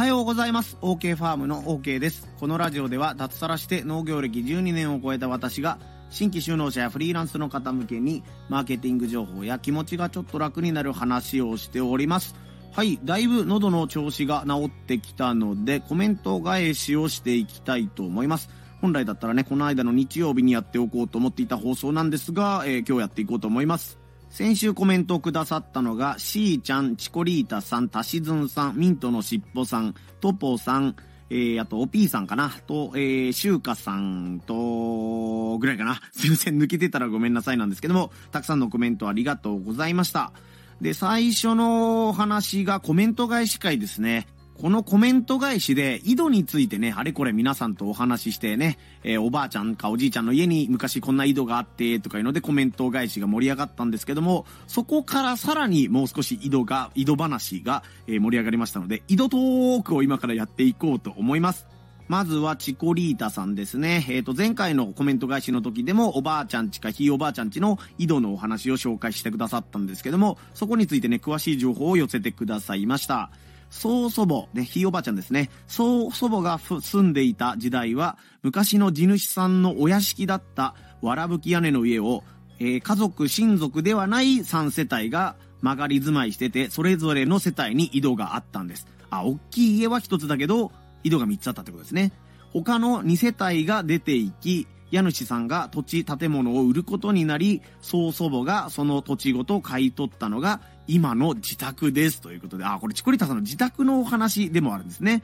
はようございます。OK ファームの OK です。このラジオでは脱サラして農業歴12年を超えた私が新規就農者やフリーランスの方向けにマーケティング情報や気持ちがちょっと楽になる話をしております。はい、だいぶ喉の調子が治ってきたのでコメント返しをしていきたいと思います。本来だったらね、この間の日曜日にやっておこうと思っていた放送なんですが、えー、今日やっていこうと思います。先週コメントをくださったのが、しーちゃん、チコリータさん、たしずんさん、ミントのしっぽさん、トポさん、えー、あと、おぴーさんかな、と、えー、しゅうかさんと、ぐらいかな。すいません、抜けてたらごめんなさいなんですけども、たくさんのコメントありがとうございました。で、最初の話がコメント返し会ですね。このコメント返しで、井戸についてね、あれこれ皆さんとお話ししてね、えー、おばあちゃんかおじいちゃんの家に昔こんな井戸があって、とかいうのでコメント返しが盛り上がったんですけども、そこからさらにもう少し井戸が、井戸話が、え、盛り上がりましたので、井戸トークを今からやっていこうと思います。まずはチコリータさんですね。えっ、ー、と、前回のコメント返しの時でも、おばあちゃんちかひいおばあちゃんちの井戸のお話を紹介してくださったんですけども、そこについてね、詳しい情報を寄せてくださいました。曽祖母、ね、ひいおばあちゃんですね。曽祖母が住んでいた時代は、昔の地主さんのお屋敷だったわらぶき屋根の家を、えー、家族、親族ではない3世帯が曲がり住まいしてて、それぞれの世帯に井戸があったんです。あ、大きい家は1つだけど、井戸が3つあったってことですね。他の2世帯が出ていき、家主さんが土地建物を売ることになり、曽祖母がその土地ごと買い取ったのが今の自宅ですということで、あ、これチコリタさんの自宅のお話でもあるんですね。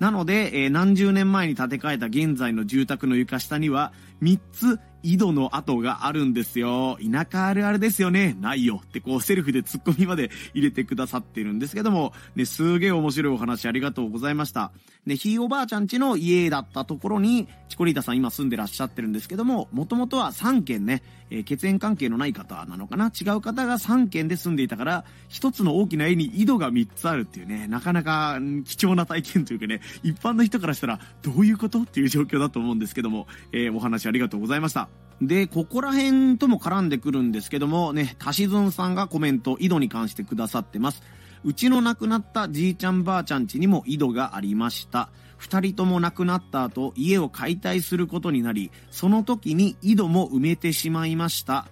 なので、えー、何十年前に建て替えた現在の住宅の床下には、3つ井戸の跡があるんですよ。田舎あるあるですよね。ないよ。ってこうセルフでツッコミまで入れてくださってるんですけども、ね、すげえ面白いお話ありがとうございました。で、ひいおばあちゃんちの家だったところに、チコリータさん今住んでらっしゃってるんですけども、もともとは3軒ね、えー、血縁関係のない方なのかな違う方が3軒で住んでいたから、1つの大きな家に井戸が3つあるっていうね、なかなか貴重な体験というかね、一般の人からしたらどういうこと？っていう状況だと思うんですけども、えー、お話ありがとうございました。で、ここら辺とも絡んでくるんですけども、ね、たしずんさんがコメント、井戸に関してくださってます。うちの亡くなったじいちゃんばあちゃん家にも井戸がありました。二人とも亡くなった後、家を解体することになり、その時に井戸も埋めてしまいました。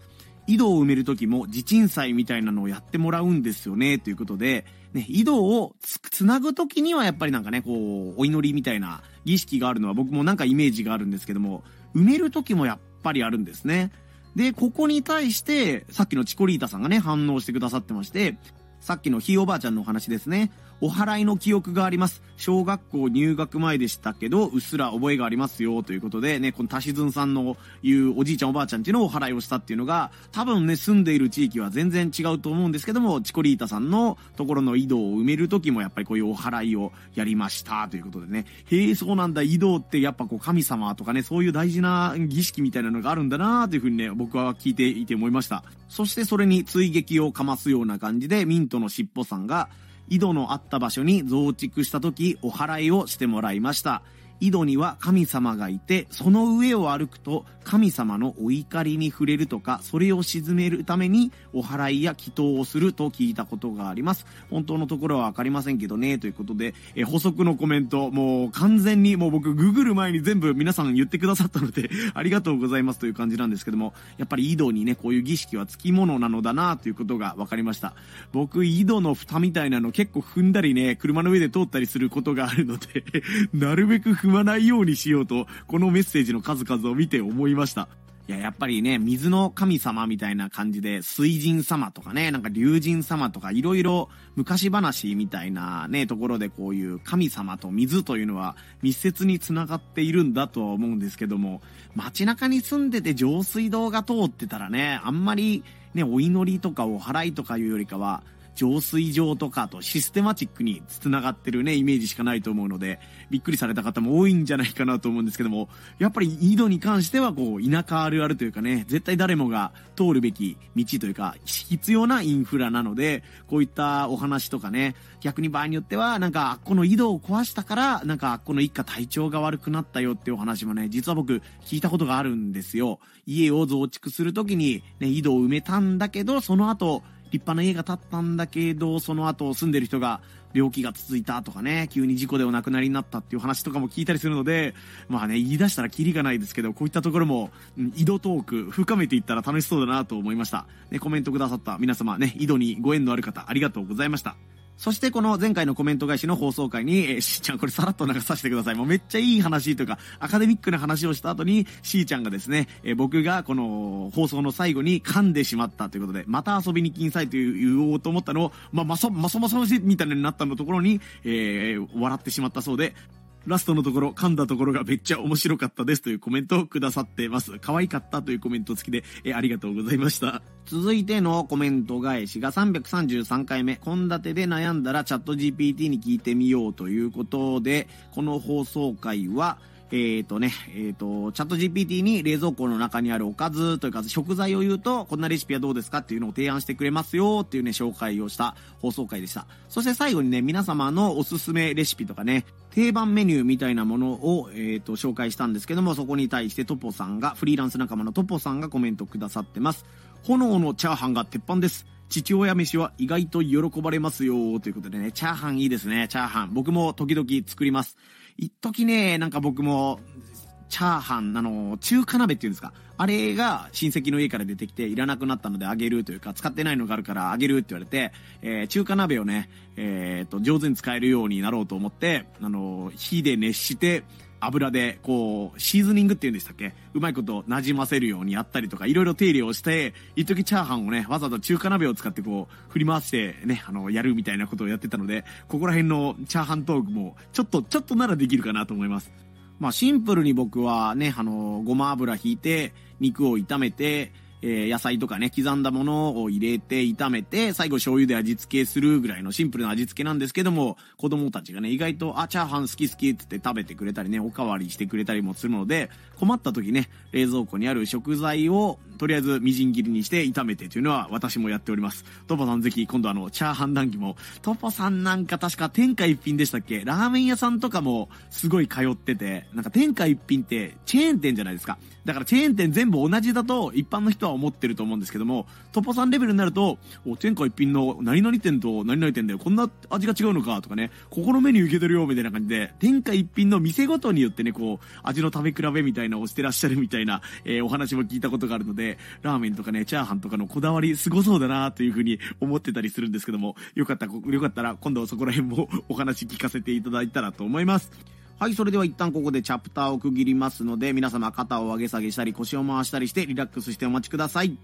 井戸を埋める時も地鎮祭みたいなのをやってもらうんですよね、ということで、ね、井戸をつ、つなぐ時にはやっぱりなんかね、こう、お祈りみたいな儀式があるのは僕もなんかイメージがあるんですけども、埋める時もやっぱりあるんですね。で、ここに対して、さっきのチコリータさんがね、反応してくださってまして、さっきのひいおばあちゃんのお話ですね。お祓いの記憶があります。小学校入学前でしたけど、うっすら覚えがありますよ、ということでね、このたしずんさんの言うおじいちゃんおばあちゃんちのをお祓いをしたっていうのが、多分ね、住んでいる地域は全然違うと思うんですけども、チコリータさんのところの井戸を埋める時もやっぱりこういうお祓いをやりました、ということでね、へえ、そうなんだ、井戸ってやっぱこう神様とかね、そういう大事な儀式みたいなのがあるんだなというふうにね、僕は聞いていて思いました。そしてそれに追撃をかますような感じで、ミントのしっぽさんが、井戸のあった場所に増築した時お祓いをしてもらいました。井戸には神様がいて、その上を歩くと神様のお怒りに触れるとか、それを鎮めるためにお祓いや祈祷をすると聞いたことがあります。本当のところはわかりませんけどね、ということで、え補足のコメント、もう完全にもう僕ググる前に全部皆さん言ってくださったので ありがとうございますという感じなんですけども、やっぱり井戸にね、こういう儀式はつきものなのだなということが分かりました。僕、井戸の蓋みたいなの結構踏んだりね、車の上で通ったりすることがあるので なるべく踏まないようにしようと、このメッセージの数々を見て思いました。いや、やっぱりね、水の神様みたいな感じで、水神様とかね、なんか竜神様とか、いろいろ昔話みたいなね、ところでこういう神様と水というのは密接に繋がっているんだとは思うんですけども、街中に住んでて上水道が通ってたらね、あんまりね、お祈りとかお祓いとかいうよりかは、浄水場とかとシステマチックに繋がってるね、イメージしかないと思うので、びっくりされた方も多いんじゃないかなと思うんですけども、やっぱり井戸に関してはこう、田舎あるあるというかね、絶対誰もが通るべき道というか、必要なインフラなので、こういったお話とかね、逆に場合によっては、なんか、この井戸を壊したから、なんか、この一家体調が悪くなったよっていうお話もね、実は僕、聞いたことがあるんですよ。家を増築するときに、ね、井戸を埋めたんだけど、その後、立派な家が建ったんだけど、その後住んでる人が病気が続いたとかね、急に事故でお亡くなりになったっていう話とかも聞いたりするので、まあね、言い出したらキリがないですけど、こういったところも、井戸トーク、深めていったら楽しそうだなと思いました。ね、コメントくださった皆様ね、井戸にご縁のある方、ありがとうございました。そしてこの前回のコメント返しの放送回に、えー、しーちゃんこれさらっと流させてください。もうめっちゃいい話というか、アカデミックな話をした後に、しーちゃんがですね、えー、僕がこの放送の最後に噛んでしまったということで、また遊びに来んさいと言おうと思ったのを、まあ、まそ、まそまそましみたいになったのところに、えー、笑ってしまったそうで、ラストのところ、噛んだところがめっちゃ面白かったですというコメントをくださってます。可愛かったというコメント付きで、えありがとうございました。続いてのコメント返しが333回目、献立で悩んだらチャット GPT に聞いてみようということで、この放送回は、えっ、ー、とね、えっ、ー、と、チャット GPT に冷蔵庫の中にあるおかずというか食材を言うと、こんなレシピはどうですかっていうのを提案してくれますよっていうね、紹介をした放送回でした。そして最後にね、皆様のおすすめレシピとかね、定番メニューみたいなものを、えっ、ー、と、紹介したんですけども、そこに対してトポさんが、フリーランス仲間のトポさんがコメントくださってます。炎のチャーハンが鉄板です。父親飯は意外と喜ばれますよということでね、チャーハンいいですね、チャーハン。僕も時々作ります。一時ね、なんか僕も、チャーハン、あの、中華鍋っていうんですか。あれが親戚の家から出てきて、いらなくなったのであげるというか、使ってないのがあるからあげるって言われて、えー、中華鍋をね、えー、と、上手に使えるようになろうと思って、あの、火で熱して、油で、こう、シーズニングって言うんでしたっけ？うまいこと馴染ませるようにやったりとか、いろいろ手入れをして、一時チャーハンをね、わざわざ中華鍋を使ってこう、振り回してね、あの、やるみたいなことをやってたので、ここら辺のチャーハントークも、ちょっと、ちょっとならできるかなと思います。まあ、シンプルに僕はね、あの、ごま油引いて、肉を炒めて、えー、野菜とかね、刻んだものを入れて炒めて、最後醤油で味付けするぐらいのシンプルな味付けなんですけども、子供たちがね、意外と、あ、チャーハン好き好きって言って食べてくれたりね、おかわりしてくれたりもするので、困った時ね、冷蔵庫にある食材を、とりあえずみじん切りにして炒めてというのは私もやっております。トポさんぜひ今度あの、チャーハン談義も、トポさんなんか確か天下一品でしたっけ？ラーメン屋さんとかもすごい通ってて、なんか天下一品ってチェーン店じゃないですか。だからチェーン店全部同じだと一般の人は思ってると思うんですけども、トポさんレベルになると、お、天下一品の何々店と何々店でこんな味が違うのかとかね、ここのメニューいけてるよみたいな感じで、天下一品の店ごとによってね、こう、味の食べ比べみたいなのをしてらっしゃるみたいな、えー、お話も聞いたことがあるので、ラーメンとかね、チャーハンとかのこだわりすごそうだなというふうに思ってたりするんですけども、よかった、よかったら今度そこら辺もお話聞かせていただいたらと思います。はい、それでは一旦ここでチャプターを区切りますので、皆様肩を上げ下げしたり腰を回したりしてリラックスしてお待ちください。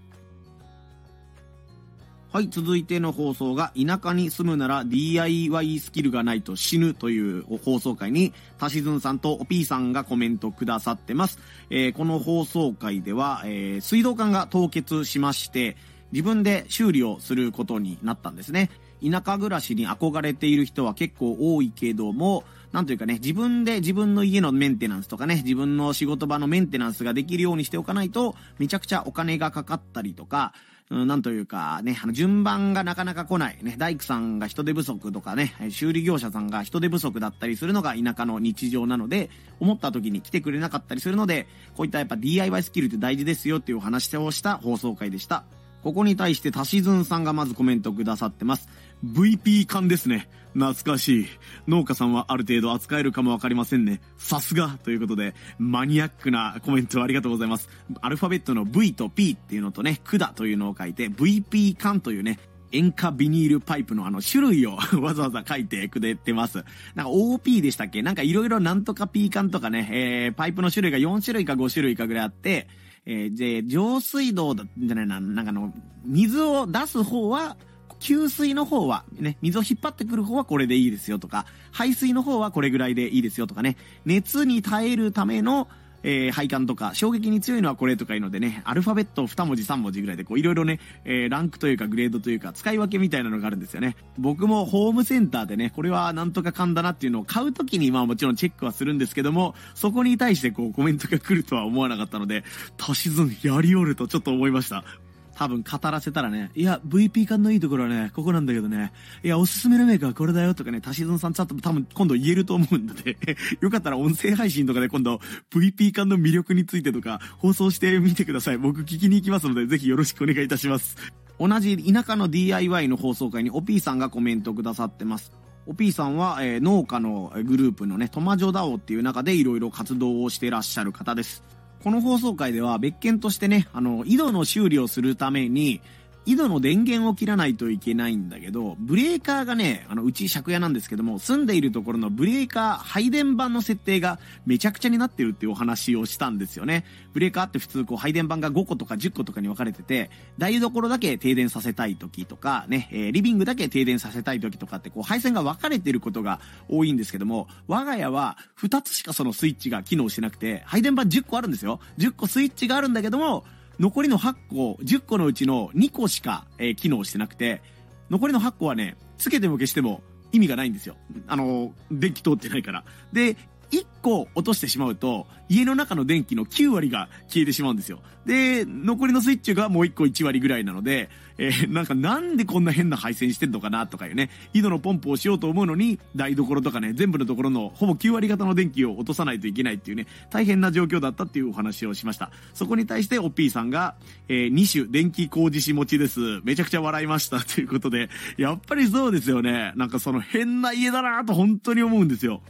はい、続いての放送が、田舎に住むなら DIY スキルがないと死ぬという放送回に、たしずんさんとおぴーさんがコメントくださってます。えー、この放送回では、えー、水道管が凍結しまして、自分で修理をすることになったんですね。田舎暮らしに憧れている人は結構多いけども、なんというかね、自分で自分の家のメンテナンスとかね、自分の仕事場のメンテナンスができるようにしておかないと、めちゃくちゃお金がかかったりとか、うん、なんというかね、あの、順番がなかなか来ない。ね、大工さんが人手不足とかね、修理業者さんが人手不足だったりするのが田舎の日常なので、思った時に来てくれなかったりするので、こういったやっぱ DIY スキルって大事ですよっていうお話をした放送回でした。ここに対してたしずんさんがまずコメントくださってます。VP 缶ですね。懐かしい。農家さんはある程度扱えるかもわかりませんね。さすがということで、マニアックなコメントありがとうございます。アルファベットの V と P っていうのとね、管というのを書いて、VP 缶というね、塩化ビニールパイプのあの種類をわざわざ書いてくれてます。なんか OP でしたっけ？なんかいろいろなんとか P 缶とかね、えー、パイプの種類が4種類か5種類かぐらいあって、えー、で、上水道だ、じゃないな、なんかの、水を出す方は、給水の方は、ね、水を引っ張ってくる方はこれでいいですよとか、排水の方はこれぐらいでいいですよとかね、熱に耐えるための、えー、配管とか、衝撃に強いのはこれとかいうのでね、アルファベット2文字3文字ぐらいで、こういろいろね、えー、ランクというかグレードというか、使い分けみたいなのがあるんですよね。僕もホームセンターでね、これはなんとか噛んだなっていうのを買うときに、まあもちろんチェックはするんですけども、そこに対してこうコメントが来るとは思わなかったので、足し算やりおるとちょっと思いました。多分語らせたらね、いや、VP 感のいいところはね、ここなんだけどね、いや、おすすめのメーカーはこれだよとかね、足し算さんちょっと多分今度言えると思うんで、よかったら音声配信とかで今度 VP 感の魅力についてとか放送してみてください。僕聞きに行きますので、ぜひよろしくお願いいたします。同じ田舎の DIY の放送会にお P さんがコメントくださってます。お P さんは、えー、農家のグループのね、トマジョダオっていう中でいろいろ活動をしてらっしゃる方です。この放送会では別件としてね、あの、井戸の修理をするために、井戸の電源を切らないといけないんだけど、ブレーカーがね、あの、うち借家なんですけども、住んでいるところのブレーカー、配電盤の設定がめちゃくちゃになってるっていうお話をしたんですよね。ブレーカーって普通こう配電盤が5個とか10個とかに分かれてて、台所だけ停電させたい時とか、ね、えー、リビングだけ停電させたい時とかってこう配線が分かれてることが多いんですけども、我が家は2つしかそのスイッチが機能しなくて、配電盤10個あるんですよ。10個スイッチがあるんだけども、残りの8個、10個のうちの2個しか、えー、機能してなくて、残りの8個はね、つけても消しても意味がないんですよ。あの、電気通ってないから。で、1個落としてしまうと、家の中の電気の9割が消えてしまうんですよ。で、残りのスイッチがもう1個1割ぐらいなので、えー、なんかなんでこんな変な配線してんのかなとかいうね、井戸のポンプをしようと思うのに、台所とかね、全部のところのほぼ9割方の電気を落とさないといけないっていうね、大変な状況だったっていうお話をしました。そこに対してお P さんが、えー、2種電気工事士持ちです。めちゃくちゃ笑いましたということで、やっぱりそうですよね。なんかその変な家だなと本当に思うんですよ。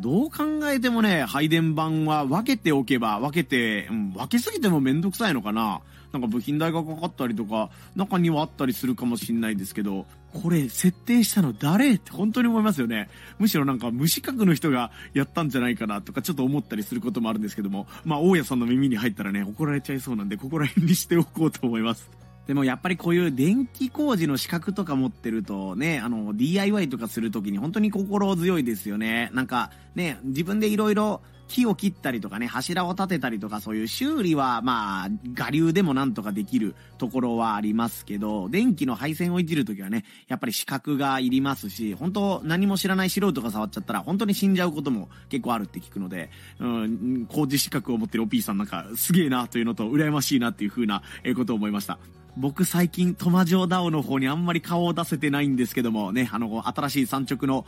どう考えてもね、配電盤は分けておけば、分けて、うん、分けすぎてもめんどくさいのかななんか部品代がかかったりとか、中にはあったりするかもしんないですけど、これ設定したの誰って本当に思いますよね。むしろなんか無資格の人がやったんじゃないかなとかちょっと思ったりすることもあるんですけども、まあ大家さんの耳に入ったらね、怒られちゃいそうなんで、ここら辺にしておこうと思います。でもやっぱりこういう電気工事の資格とか持ってるとね、あの、DIY とかするときに本当に心強いですよね。なんかね、自分でいろいろ木を切ったりとかね、柱を立てたりとかそういう修理はまあ、我流でもなんとかできるところはありますけど、電気の配線をいじるときはね、やっぱり資格がいりますし、本当何も知らない素人が触っちゃったら本当に死んじゃうことも結構あるって聞くので、うん、工事資格を持ってる OP さんなんかすげえなというのと羨ましいなっていう風なことを思いました。僕最近トマジョーダオの方にあんまり顔を出せてないんですけどもね、あの、新しい産直の、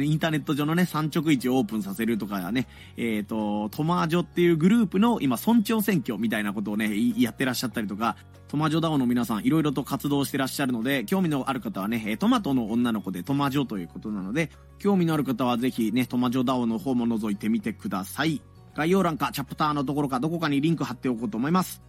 インターネット上のね、産直市をオープンさせるとかね、えっ、ー、と、トマジョっていうグループの今、村長選挙みたいなことをね、やってらっしゃったりとか、トマジョダオの皆さん、いろいろと活動してらっしゃるので、興味のある方はね、トマトの女の子でトマジョということなので、興味のある方はぜひね、トマジョダオの方も覗いてみてください。概要欄かチャプターのところかどこかにリンク貼っておこうと思います。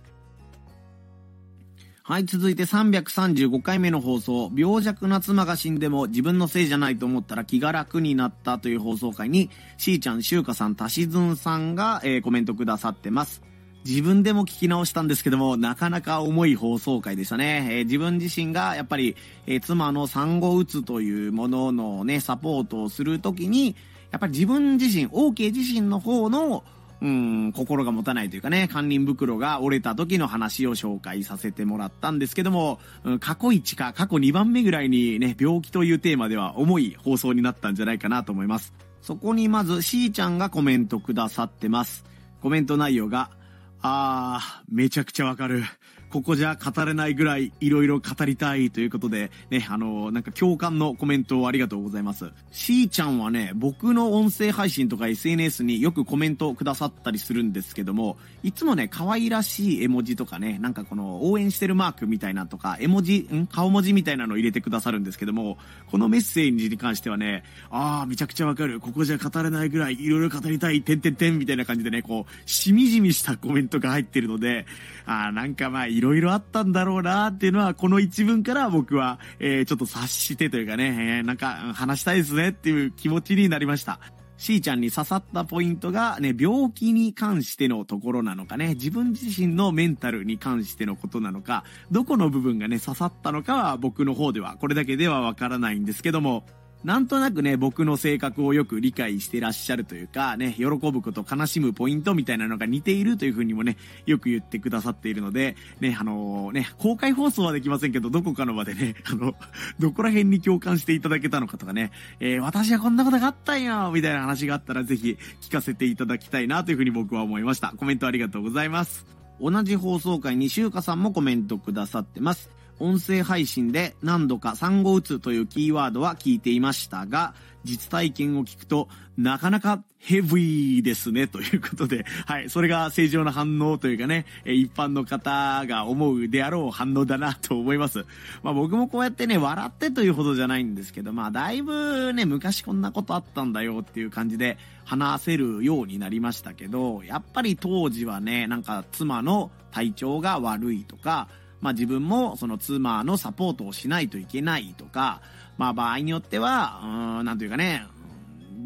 はい、続いて335回目の放送、病弱な妻が死んでも自分のせいじゃないと思ったら気が楽になったという放送回に、しーちゃん、しゅうかさん、たしずんさんが、えー、コメントくださってます。自分でも聞き直したんですけども、なかなか重い放送回でしたね。えー、自分自身がやっぱり、えー、妻の産後うつというもののね、サポートをするときに、やっぱり自分自身、OK 自身の方の、うん、心が持たないというかね、堪忍袋が折れた時の話を紹介させてもらったんですけども、うん、過去1か過去2番目ぐらいにね、病気というテーマでは重い放送になったんじゃないかなと思います。そこにまず、しーちゃんがコメントくださってます。コメント内容が、あー、めちゃくちゃわかる。ここじゃ語れないぐらいいろいろ語りたいということで、ね、あの、なんか共感のコメントをありがとうございます。しーちゃんはね、僕の音声配信とか SNS によくコメントくださったりするんですけども、いつもね、可愛らしい絵文字とかね、なんかこの応援してるマークみたいなとか、絵文字、ん？顔文字みたいなのを入れてくださるんですけども、このメッセージに関してはね、あー、めちゃくちゃわかる。ここじゃ語れないぐらいいろいろ語りたい、てんてんてんみたいな感じでね、こう、しみじみしたコメントが入ってるので、あー、なんかまあ、いろいろあったんだろうなっていうのは、この一文から僕は、えー、ちょっと察してというかね、えー、なんか話したいですねっていう気持ちになりました。しーちゃんに刺さったポイントがね、病気に関してのところなのかね、自分自身のメンタルに関してのことなのか、どこの部分がね、刺さったのかは僕の方では、これだけではわからないんですけども、なんとなくね、僕の性格をよく理解してらっしゃるというか、ね、喜ぶこと、悲しむポイントみたいなのが似ているというふうにもね、よく言ってくださっているので、ね、あのー、ね、公開放送はできませんけど、どこかの場でね、あの、どこら辺に共感していただけたのかとかね、えー、私はこんなことがあったんよみたいな話があったらぜひ聞かせていただきたいなというふうに僕は思いました。コメントありがとうございます。同じ放送回にしゅうかさんもコメントくださってます。音声配信で何度か産後うつというキーワードは聞いていましたが、実体験を聞くと、なかなかヘビーですね、ということで、はい、それが正常な反応というかね、一般の方が思うであろう反応だなと思います。まあ僕もこうやってね、笑ってというほどじゃないんですけど、まあだいぶね、昔こんなことあったんだよっていう感じで話せるようになりましたけど、やっぱり当時はね、なんか妻の体調が悪いとか、まあ自分もその妻のサポートをしないといけないとか、まあ場合によっては、うん、なんというかね、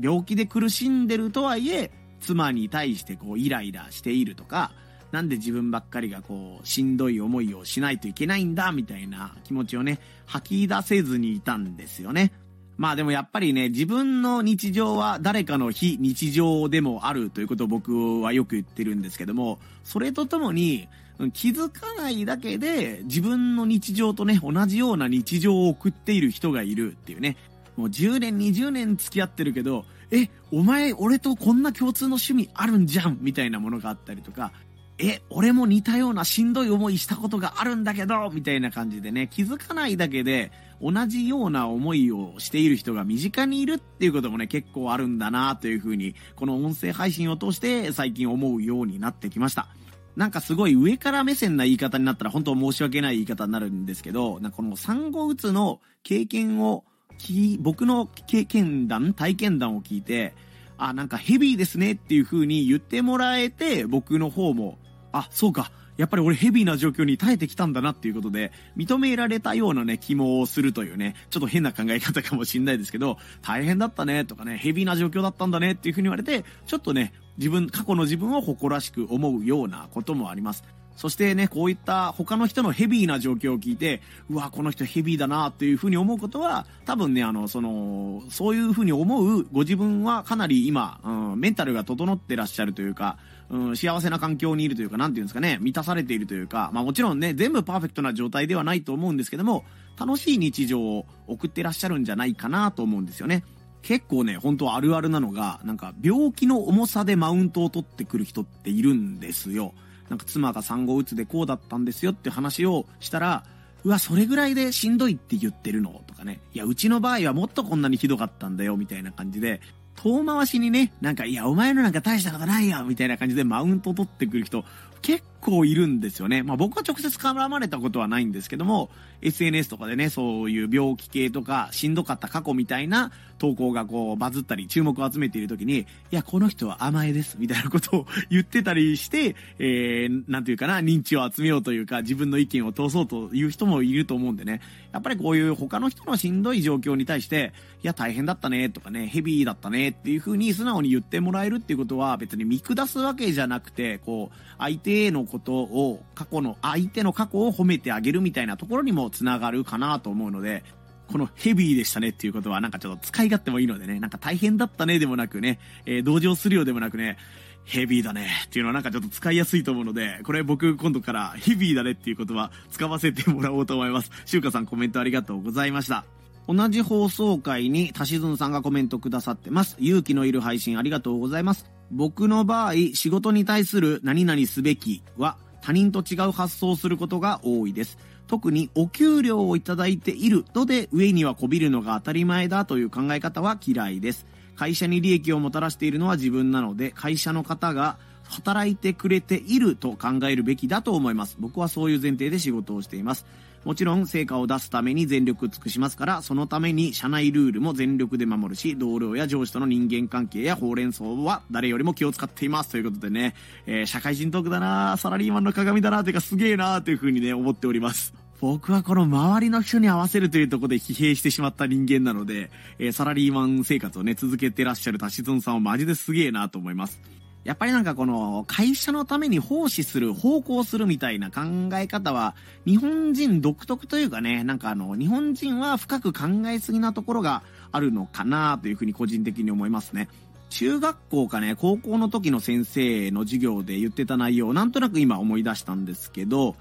病気で苦しんでるとはいえ、妻に対してこうイライラしているとか、なんで自分ばっかりがこう、しんどい思いをしないといけないんだ、みたいな気持ちをね、吐き出せずにいたんですよね。まあでもやっぱりね、自分の日常は誰かの非日常でもあるということを僕はよく言ってるんですけども、それとともに、気づかないだけで自分の日常とね、同じような日常を送っている人がいるっていうね。もう10年、20年付き合ってるけど、え、お前、俺とこんな共通の趣味あるんじゃんみたいなものがあったりとか、え、俺も似たようなしんどい思いしたことがあるんだけど、みたいな感じでね、気づかないだけで、同じような思いをしている人が身近にいるっていうこともね、結構あるんだなというふうに、この音声配信を通して最近思うようになってきました。なんかすごい上から目線な言い方になったら本当申し訳ない言い方になるんですけど、なこの産後うつの経験をき、僕の経験談、体験談を聞いて、あ、なんかヘビーですねっていう風に言ってもらえて、僕の方も、あ、そうか、やっぱり俺ヘビーな状況に耐えてきたんだなっていうことで、認められたようなね、気もするというね、ちょっと変な考え方かもしんないですけど、大変だったねとかね、ヘビーな状況だったんだねっていう風に言われて、ちょっとね、自分、過去の自分を誇らしく思うようなこともあります。そしてね、こういった他の人のヘビーな状況を聞いて、うわ、この人ヘビーだなっていうふうに思うことは、多分ね、あの、その、そういうふうに思うご自分はかなり今、うん、メンタルが整ってらっしゃるというか、うん、幸せな環境にいるというか、なんていうんですかね、満たされているというか、まあもちろんね、全部パーフェクトな状態ではないと思うんですけども、楽しい日常を送ってらっしゃるんじゃないかなと思うんですよね。結構ね、本当あるあるなのが、なんか病気の重さでマウントを取ってくる人っているんですよ。なんか妻が産後うつでこうだったんですよって話をしたら、うわ、それぐらいでしんどいって言ってるのとかね。いや、うちの場合はもっとこんなにひどかったんだよ、みたいな感じで、遠回しにね、なんか、いや、お前のなんか大したことないよ、みたいな感じでマウント取ってくる人、結構いるんですよね。まあ僕は直接絡まれたことはないんですけども、SNS とかでね、そういう病気系とか、しんどかった過去みたいな投稿がこうバズったり注目を集めている時に、いや、この人は甘えです、みたいなことを 言ってたりして、えー、なんていうかな、認知を集めようというか、自分の意見を通そうという人もいると思うんでね、やっぱりこういう他の人のしんどい状況に対して、いや、大変だったね、とかね、ヘビーだったね、っていう風に素直に言ってもらえるっていうことは別に見下すわけじゃなくて、こう、相手のことを、過去の、相手の過去を褒めてあげるみたいなところにもつながるかなと思うので、このヘビーでしたねっていうことはなんかちょっと使い勝手もいいのでね、なんか大変だったねでもなくね、えー、同情するようでもなくね、ヘビーだねっていうのはなんかちょっと使いやすいと思うので、これ僕今度からヘビーだねっていう言葉使わせてもらおうと思います。しゅうかさんコメントありがとうございました。同じ放送回にたしずんさんがコメントくださってます。勇気のいる配信ありがとうございます。僕の場合、仕事に対する何々すべきは他人と違う発想をすることが多いです。特にお給料をいただいているので上にはこびるのが当たり前だという考え方は嫌いです。会社に利益をもたらしているのは自分なので、会社の方が働いてくれていると考えるべきだと思います。僕はそういう前提で仕事をしています。もちろん成果を出すために全力尽くしますから、そのために社内ルールも全力で守るし、同僚や上司との人間関係やほうれん草は誰よりも気を使っています。ということでね、えー、社会人トークだなサラリーマンの鏡だなというかすげえなというふうにね、思っております。僕はこの周りの人に合わせるというところで疲弊してしまった人間なので、えー、サラリーマン生活をね、続けてらっしゃるタシゾンさんはマジですげえなと思います。やっぱりなんかこの会社のために奉仕する、奉公するみたいな考え方は日本人独特というかね、なんかあの日本人は深く考えすぎなところがあるのかなというふうに個人的に思いますね。中学校かね、高校の時の先生の授業で言ってた内容をなんとなく今思い出したんですけど、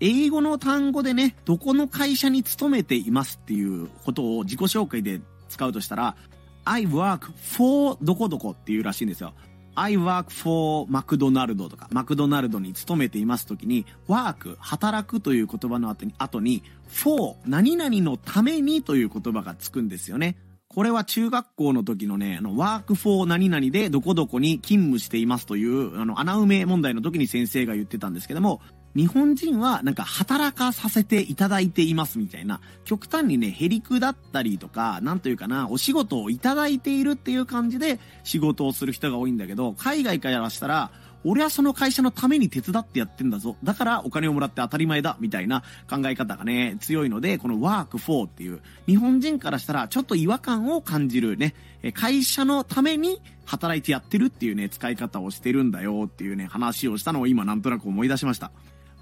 英語の単語でね、どこの会社に勤めていますっていうことを自己紹介で使うとしたら、I work for どこどこっていうらしいんですよ。I work for マクドナルドとか、マクドナルドに勤めていますときに、work、働くという言葉の後に、後に、for 何々のためにという言葉がつくんですよね。これは中学校の時のね、あの、ワークフォー何々でどこどこに勤務していますという、あの、穴埋め問題の時に先生が言ってたんですけども、日本人はなんか働かさせていただいていますみたいな、極端にね、へりくだったりとか、なんというかな、お仕事をいただいているっていう感じで仕事をする人が多いんだけど、海外からしたら、俺はその会社のために手伝ってやってんだぞ。だからお金をもらって当たり前だ。みたいな考え方がね、強いので、この work for っていう、日本人からしたらちょっと違和感を感じるね、会社のために働いてやってるっていうね、使い方をしてるんだよっていうね、話をしたのを今なんとなく思い出しました。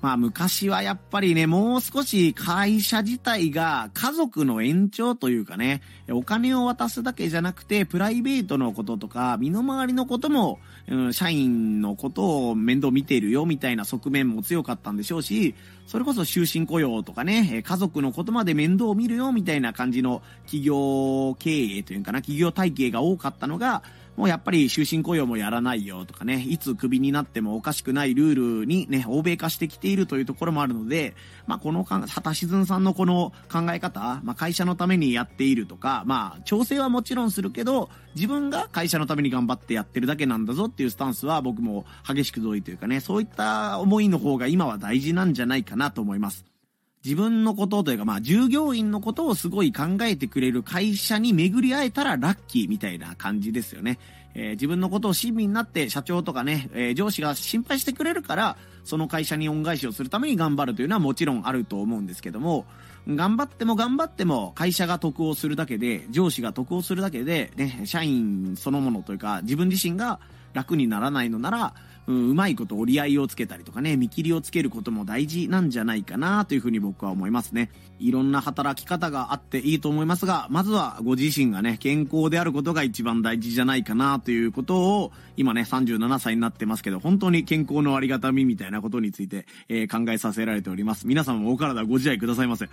まあ昔はやっぱりね、もう少し会社自体が家族の延長というかね、お金を渡すだけじゃなくて、プライベートのこととか、身の回りのことも、うん、社員のことを面倒見ているよみたいな側面も強かったんでしょうし、それこそ終身雇用とかね、家族のことまで面倒を見るよみたいな感じの企業経営というかな、企業体系が多かったのが、もうやっぱり終身雇用もやらないよとかね、いつクビになってもおかしくないルールにね、欧米化してきているというところもあるので、まあこの畑しずんさんのこの考え方、まあ会社のためにやっているとか、まあ調整はもちろんするけど、自分が会社のために頑張ってやってるだけなんだぞっていうスタンスは僕も激しく同意というかね、そういった思いの方が今は大事なんじゃないかかなと思います。自分のことというか、まあ、従業員のことをすごい考えてくれる会社に巡り会えたらラッキーみたいな感じですよね。えー、自分のことを親身になって社長とかね、えー、上司が心配してくれるから、その会社に恩返しをするために頑張るというのはもちろんあると思うんですけども、頑張っても頑張っても会社が得をするだけで、上司が得をするだけで、ね、社員そのものというか、自分自身が楽にならないのなら、う、まいこと折り合いをつけたりとかね、見切りをつけることも大事なんじゃないかなというふうに僕は思いますね。いろんな働き方があっていいと思いますが、まずはご自身がね、健康であることが一番大事じゃないかなということを、今ね、37歳になってますけど、本当に健康のありがたみみたいなことについて、えー、考えさせられております。皆さんもお体ご自愛くださいませ。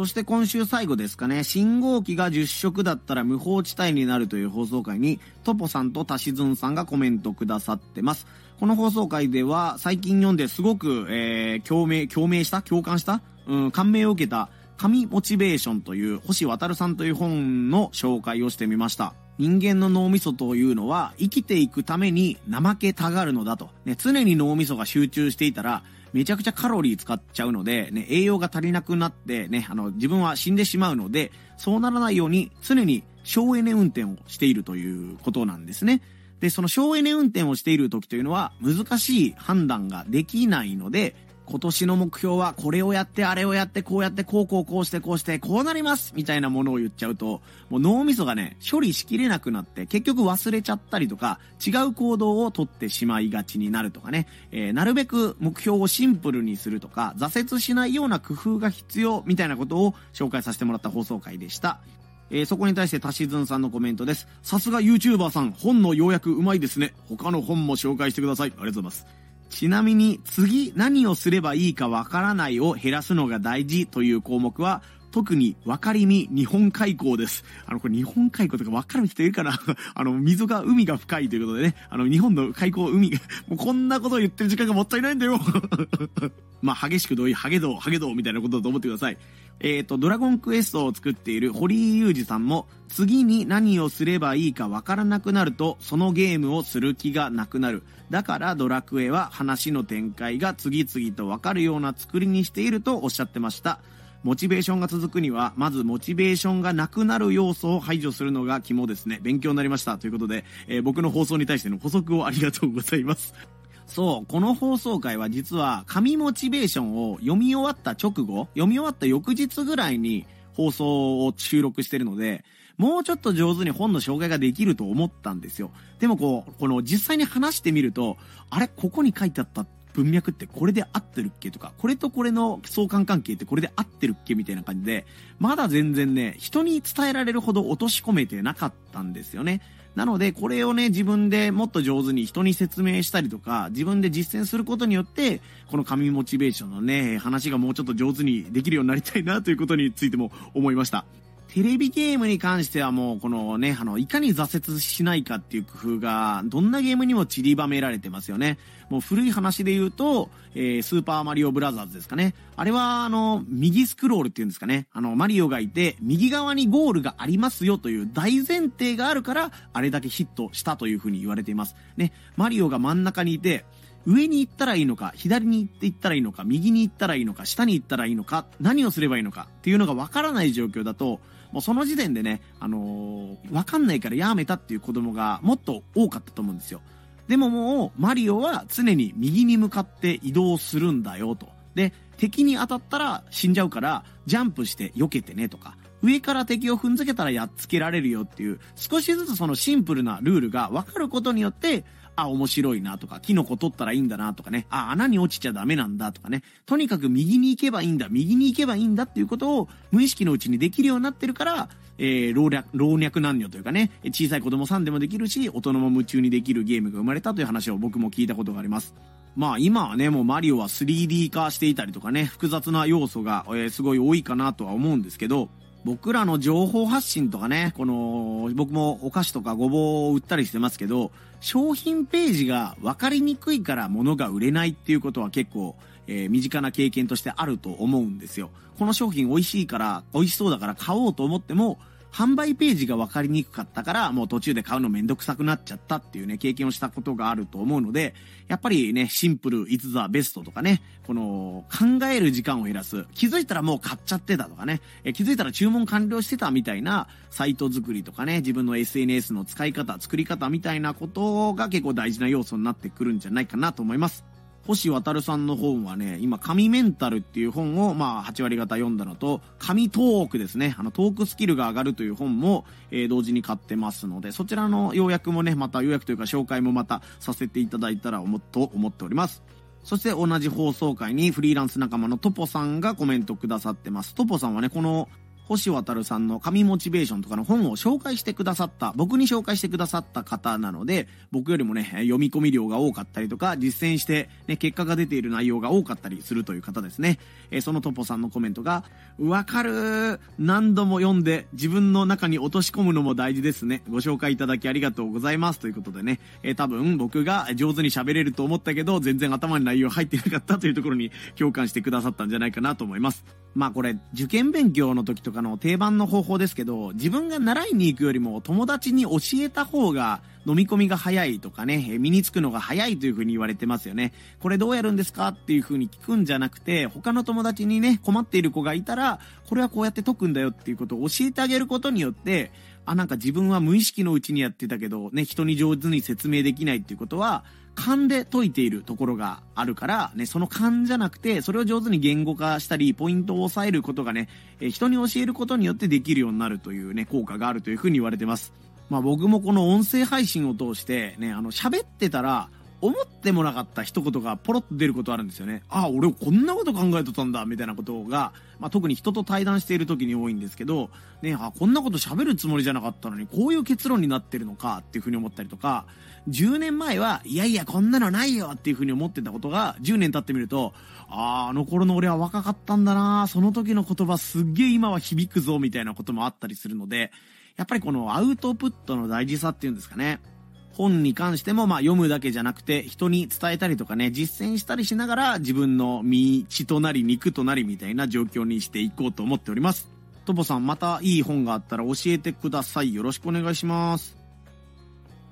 そして今週最後ですかね、信号機が10色だったら無法地帯になるという放送回に、トポさんとタシズンさんがコメントくださってます。この放送回では、最近読んですごく、えー、共鳴、共鳴した？共感した？うん、感銘を受けた、神モチベーションという星渡さんという本の紹介をしてみました。人間の脳みそというのは生きていくために怠けたがるのだと。ね、常に脳みそが集中していたらめちゃくちゃカロリー使っちゃうので、ね、栄養が足りなくなって、ね、あの、自分は死んでしまうので、そうならないように常に省エネ運転をしているということなんですね。で、その省エネ運転をしている時というのは難しい判断ができないので、今年の目標はこれをやってあれをやってこうやってこうこうこうしてこうしてこうなりますみたいなものを言っちゃうと、もう脳みそがね、処理しきれなくなって結局忘れちゃったりとか違う行動をとってしまいがちになるとかね、えー、なるべく目標をシンプルにするとか挫折しないような工夫が必要みたいなことを紹介させてもらった放送回でした。えー、そこに対してタシズンさんのコメントです。さすが YouTuber さん、本の要約うまいですね。他の本も紹介してください。ありがとうございます。ちなみに次何をすればいいかわからないを減らすのが大事という項目は特に分かりみ日本海溝です。あの、これ日本海溝とか分かる人いるかな あの、溝が、海が深いということでね、あの、日本の海溝、海が、もうこんなことを言ってる時間がもったいないんだよ まあ、激しく同意、ハゲドウ、ハゲドウみたいなことだと思ってください。えっ、ー、と、ドラゴンクエストを作っている堀井裕二さんも、次に何をすればいいかわからなくなると、そのゲームをする気がなくなる。だからドラクエは話の展開が次々とわかるような作りにしているとおっしゃってました。モチベーションが続くには、まずモチベーションがなくなる要素を排除するのが肝ですね。勉強になりました。ということで、えー、僕の放送に対しての補足をありがとうございます。そう、この放送回は実は、紙モチベーションを読み終わった直後、読み終わった翌日ぐらいに放送を収録してるので、もうちょっと上手に本の紹介ができると思ったんですよ。でもこう、この実際に話してみると、あれここに書いてあった文脈ってこれで合ってるっけ？とか、これとこれの相関関係ってこれで合ってるっけ？みたいな感じで、まだ全然ね、人に伝えられるほど落とし込めてなかったんですよね。なので、これをね、自分でもっと上手に人に説明したりとか、自分で実践することによって、この紙モチベーションのね、話がもうちょっと上手にできるようになりたいなということについても思いました。テレビゲームに関してはもうこのね、あの、いかに挫折しないかっていう工夫が、どんなゲームにも散りばめられてますよね。もう古い話で言うと、えー、スーパーマリオブラザーズですかね。あれは、あの、右スクロールっていうんですかね。あの、マリオがいて、右側にゴールがありますよという大前提があるから、あれだけヒットしたというふうに言われています。ね、マリオが真ん中にいて、上に行ったらいいのか、左に行って行ったらいいのか、右に行ったらいいのか、下に行ったらいいのか、何をすればいいのかっていうのがわからない状況だと、もうその時点でね、あのー、わかんないからやめたっていう子供がもっと多かったと思うんですよ。でももう、マリオは常に右に向かって移動するんだよと。で、敵に当たったら死んじゃうから、ジャンプして避けてねとか、上から敵を踏んづけたらやっつけられるよっていう、少しずつそのシンプルなルールが分かることによって、あ、面白いなとか、キノコ取ったらいいんだなとかね、あ、穴に落ちちゃダメなんだとかね、とにかく右に行けばいいんだ、右に行けばいいんだっていうことを無意識のうちにできるようになってるから、えー、老若、老若男女というかね、小さい子供さんでもできるし、大人も夢中にできるゲームが生まれたという話を僕も聞いたことがあります。まあ今はね、もうマリオは 3D 化していたりとかね、複雑な要素が、えー、すごい多いかなとは思うんですけど、僕らの情報発信とかね、この、僕もお菓子とかごぼうを売ったりしてますけど、商品ページが分かりにくいから物が売れないっていうことは結構、えー、身近な経験としてあると思うんですよ。この商品美味しいから、美味しそうだから買おうと思っても、販売ページが分かりにくかったから、もう途中で買うのめんどくさくなっちゃったっていうね、経験をしたことがあると思うので、やっぱりね、シンプル、いつザベストとかね、この、考える時間を減らす。気づいたらもう買っちゃってたとかね、え気づいたら注文完了してたみたいな、サイト作りとかね、自分の SNS の使い方、作り方みたいなことが結構大事な要素になってくるんじゃないかなと思います。星渡さんの本はね、今、神メンタルっていう本を、まあ、8割方読んだのと、神トークですね。あの、トークスキルが上がるという本も、えー、同時に買ってますので、そちらの要約もね、また、要約というか紹介もまたさせていただいたら思と思っております。そして同じ放送回にフリーランス仲間のトポさんがコメントくださってます。トポさんはね、この星渡さんの神モチベーションとかの本を紹介してくださった、僕に紹介してくださった方なので、僕よりもね、読み込み量が多かったりとか、実践して、ね、結果が出ている内容が多かったりするという方ですね。えー、そのトポさんのコメントが、わかる何度も読んで自分の中に落とし込むのも大事ですね。ご紹介いただきありがとうございます。ということでね、えー、多分僕が上手に喋れると思ったけど、全然頭に内容入ってなかったというところに共感してくださったんじゃないかなと思います。まあこれ、受験勉強の時とかの定番の方法ですけど、自分が習いに行くよりも友達に教えた方が飲み込みが早いとかね、身につくのが早いという風に言われてますよね。これどうやるんですかっていう風に聞くんじゃなくて、他の友達にね、困っている子がいたら、これはこうやって解くんだよっていうことを教えてあげることによって、あ、なんか自分は無意識のうちにやってたけど、ね、人に上手に説明できないっていうことは、勘で解いているところがあるから、ね、その勘じゃなくて、それを上手に言語化したり、ポイントを抑えることがね、え人に教えることによってできるようになるというね、効果があるというふうに言われてます。まあ僕もこの音声配信を通して、ね、あの、喋ってたら、思ってもなかった一言がポロッと出ることあるんですよね。ああ、俺こんなこと考えとったんだ、みたいなことが、まあ、特に人と対談している時に多いんですけど、ね、あこんなこと喋るつもりじゃなかったのに、こういう結論になってるのかっていうふうに思ったりとか、10年前は、いやいや、こんなのないよっていうふうに思ってたことが、10年経ってみると、ああ、あの頃の俺は若かったんだなその時の言葉すっげえ今は響くぞ、みたいなこともあったりするので、やっぱりこのアウトプットの大事さっていうんですかね。本に関しても、まあ読むだけじゃなくて、人に伝えたりとかね、実践したりしながら、自分の身、血となり肉となりみたいな状況にしていこうと思っております。トボさん、またいい本があったら教えてください。よろしくお願いします。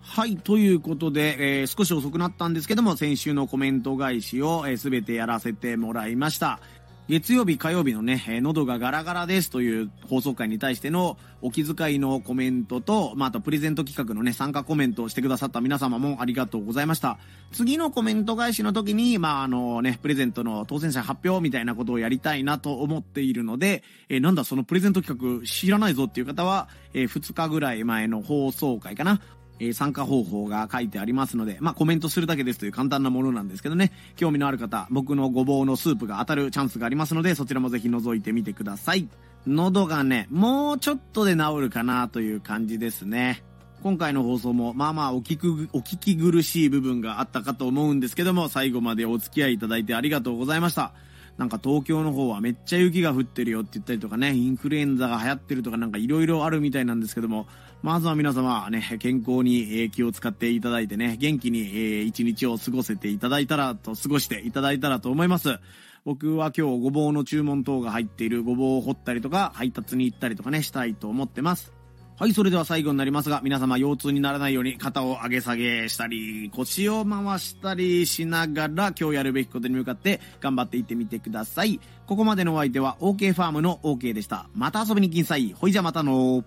はい、ということで、えー、少し遅くなったんですけども、先週のコメント返しをすべ、えー、てやらせてもらいました。月曜日、火曜日のね、えー、喉がガラガラですという放送回に対してのお気遣いのコメントと、まあ、あとプレゼント企画のね、参加コメントをしてくださった皆様もありがとうございました。次のコメント返しの時に、まあ、あのね、プレゼントの当選者発表みたいなことをやりたいなと思っているので、えー、なんだそのプレゼント企画知らないぞっていう方は、えー、2日ぐらい前の放送回かな。え参加方法が書いてありますので、まあ、コメントするだけですという簡単なものなんですけどね、興味のある方、僕のごぼうのスープが当たるチャンスがありますので、そちらもぜひ覗いてみてください。喉がね、もうちょっとで治るかなという感じですね。今回の放送も、まあまあお聞く、お聞き苦しい部分があったかと思うんですけども、最後までお付き合いいただいてありがとうございました。なんか東京の方はめっちゃ雪が降ってるよって言ったりとかね、インフルエンザが流行ってるとかなんか色々あるみたいなんですけども、まずは皆様ね、健康に気を使っていただいてね、元気に一日を過ごせていただいたらと、過ごしていただいたらと思います。僕は今日ごぼうの注文等が入っているごぼうを掘ったりとか、配達に行ったりとかね、したいと思ってます。はい、それでは最後になりますが、皆様腰痛にならないように肩を上げ下げしたり、腰を回したりしながら今日やるべきことに向かって頑張っていってみてください。ここまでのお相手は OK ファームの OK でした。また遊びに来んさい。ほいじゃまたの